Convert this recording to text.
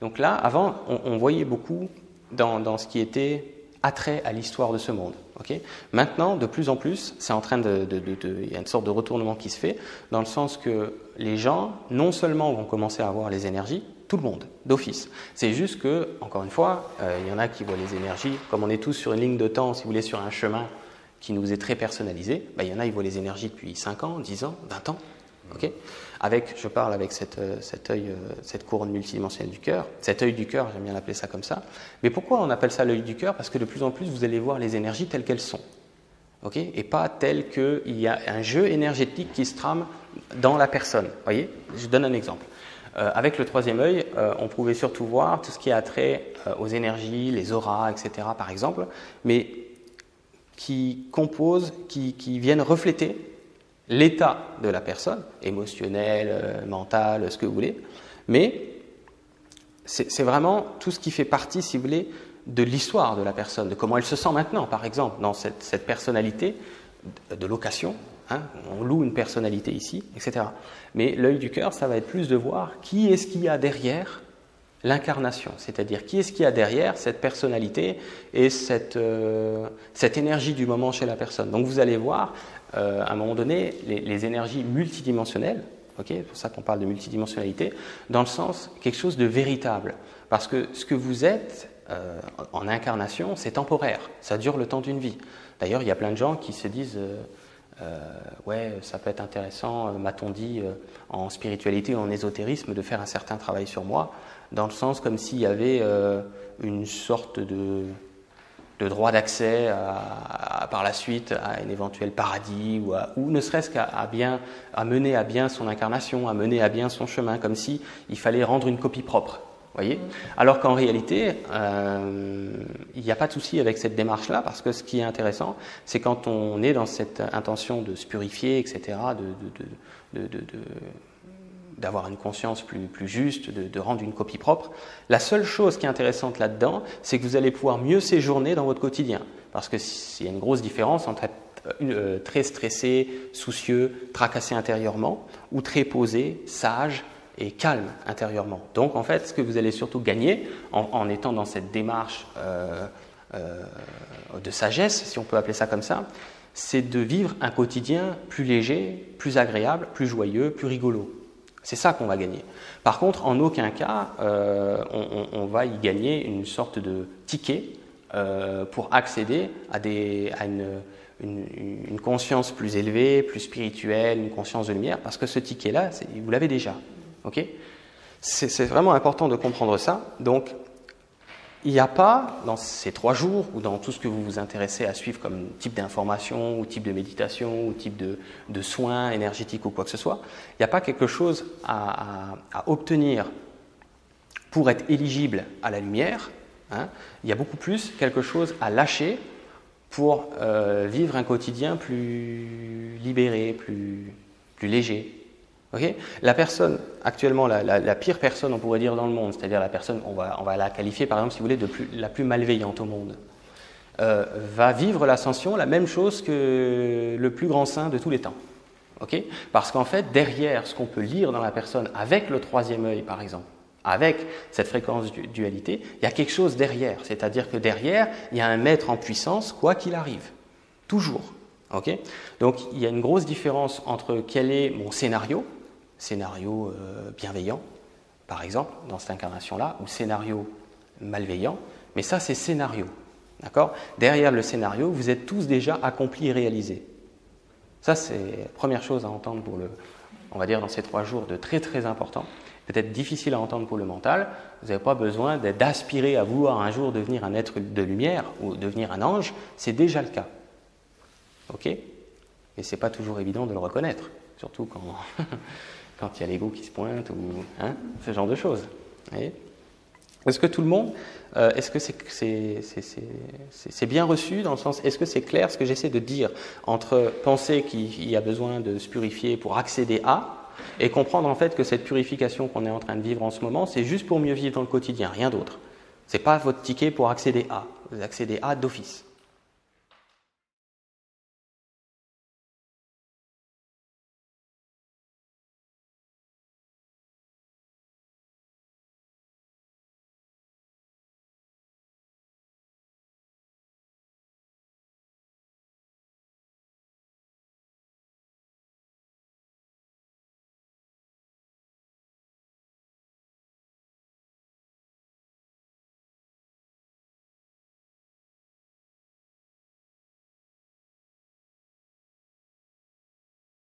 Donc là, avant, on, voyait beaucoup dans, ce qui était attrait à l'histoire de ce monde. Maintenant, de plus en plus, c'est en train de, il y a une sorte de retournement qui se fait, dans le sens que les gens, non seulement vont commencer à avoir les énergies, tout le monde, d'office. C'est juste que, encore une fois, euh, il y en a qui voient les énergies, comme on est tous sur une ligne de temps, si vous voulez, sur un chemin qui nous est très personnalisé, bah, il y en a qui voient les énergies depuis 5 ans, 10 ans, 20 ans. Avec, je parle avec cette, euh, cet œil, euh, cette couronne multidimensionnelle du cœur, cet œil du cœur, j'aime bien l'appeler ça comme ça. Mais pourquoi on appelle ça l'œil du cœur? Parce que de plus en plus, vous allez voir les énergies telles qu'elles sont. et pas telles qu'il y a un jeu énergétique qui se trame dans la personne. Voyez? Je donne un exemple. Euh, avec le troisième œil, on pouvait surtout voir tout ce qui a trait aux énergies, les auras, etc., par exemple, mais qui composent, qui, viennent refléter l'état de la personne, émotionnel, mental, ce que vous voulez, mais c'est vraiment tout ce qui fait partie, si vous voulez, de l'histoire de la personne, de comment elle se sent maintenant, par exemple, dans cette personnalité de location Hein, on loue une personnalité ici, etc. Mais l'œil du cœur, ça va être plus de voir qui est-ce qu'il y a derrière l'incarnation, c'est-à-dire qui est-ce qu'il y a derrière cette personnalité et cette, euh, énergie du moment chez la personne. Donc vous allez voir, euh, à un moment donné, les, énergies multidimensionnelles, c'est pour ça qu'on parle de multidimensionnalité, dans le sens quelque chose de véritable. Parce que ce que vous êtes euh, en incarnation, c'est temporaire, ça dure le temps d'une vie. D'ailleurs, il y a plein de gens qui se disent euh, ouais, ça peut être intéressant, m'a-t-on dit, en spiritualité ou en ésotérisme, de faire un certain travail sur moi, dans le sens comme s'il y avait une sorte de, droit d'accès par la suite à un éventuel paradis ou, ou ne serait-ce qu'à bien à mener à bien son incarnation, à mener à bien son chemin, comme si il fallait rendre une copie propre voyez? Alors qu'en réalité, euh, il n'y a pas de souci avec cette démarche-là, parce que ce qui est intéressant, c'est quand on est dans cette intention de se purifier, etc., d'avoir une conscience plus, juste, de, rendre une copie propre. La seule chose qui est intéressante là-dedans, c'est que vous allez pouvoir mieux séjourner dans votre quotidien. Parce qu'il y a une grosse différence entre être euh, très stressé, soucieux, tracassé intérieurement, ou très posé, sage, et calme intérieurement. Donc en fait, ce que vous allez surtout gagner en, étant dans cette démarche euh, euh, de sagesse, si on peut appeler ça comme ça, c'est de vivre un quotidien plus léger, plus agréable, plus joyeux, plus rigolo. C'est ça qu'on va gagner. Par contre, en aucun cas, euh, on, va y gagner une sorte de ticket pour accéder à, une, conscience plus élevée, plus spirituelle, une conscience de lumière, parce que ce ticket-là, vous l'avez déjà. C'est vraiment important de comprendre ça. Il n'y a pas, dans ces trois jours, ou dans tout ce que vous vous intéressez à suivre comme type d'information, ou type de méditation, ou type de, soins énergétiques ou quoi que ce soit, il n'y a pas quelque chose à, obtenir pour être éligible à la lumière. Hein. Il y a beaucoup plus quelque chose à lâcher pour euh, vivre un quotidien plus libéré, plus, plus léger, la personne, actuellement, la, pire personne, on pourrait dire, dans le monde, c'est-à-dire la personne, on va, on va, la qualifier, par exemple, si vous voulez, de la plus malveillante au monde, euh, va vivre l'ascension la même chose que le plus grand saint de tous les temps. Parce qu'en fait, derrière ce qu'on peut lire dans la personne, avec le troisième œil, par exemple, avec cette fréquence de dualité, il y a quelque chose derrière. C'est-à-dire que derrière, il y a un maître en puissance, quoi qu'il arrive. Toujours. Donc il y a une grosse différence entre quel est mon scénario, scénario euh, bienveillant, par exemple, dans cette incarnation-là, ou scénario malveillant, mais ça c'est scénario. D'accord? Derrière le scénario, vous êtes tous déjà accomplis et réalisés. Ça c'est la première chose à entendre pour le, on va dire dans ces trois jours de très très important. Peut-être difficile à entendre pour le mental. Vous n'avez pas besoin d'aspirer à vouloir un jour devenir un être de lumière ou devenir un ange. C'est déjà le cas. Ok? Et c'est pas toujours évident de le reconnaître, surtout quand quand il y a l'ego qui se pointe, ou hein, ce genre de choses. Est-ce que tout le monde, euh, est-ce que c'est bien reçu dans le sens, est-ce que c'est clair ce que j'essaie de dire entre penser qu'il y a besoin de se purifier pour accéder à, et comprendre en fait que cette purification qu'on est en train de vivre en ce moment, c'est juste pour mieux vivre dans le quotidien, rien d'autre. C'est pas votre ticket pour accéder à, vous accédez à d'office.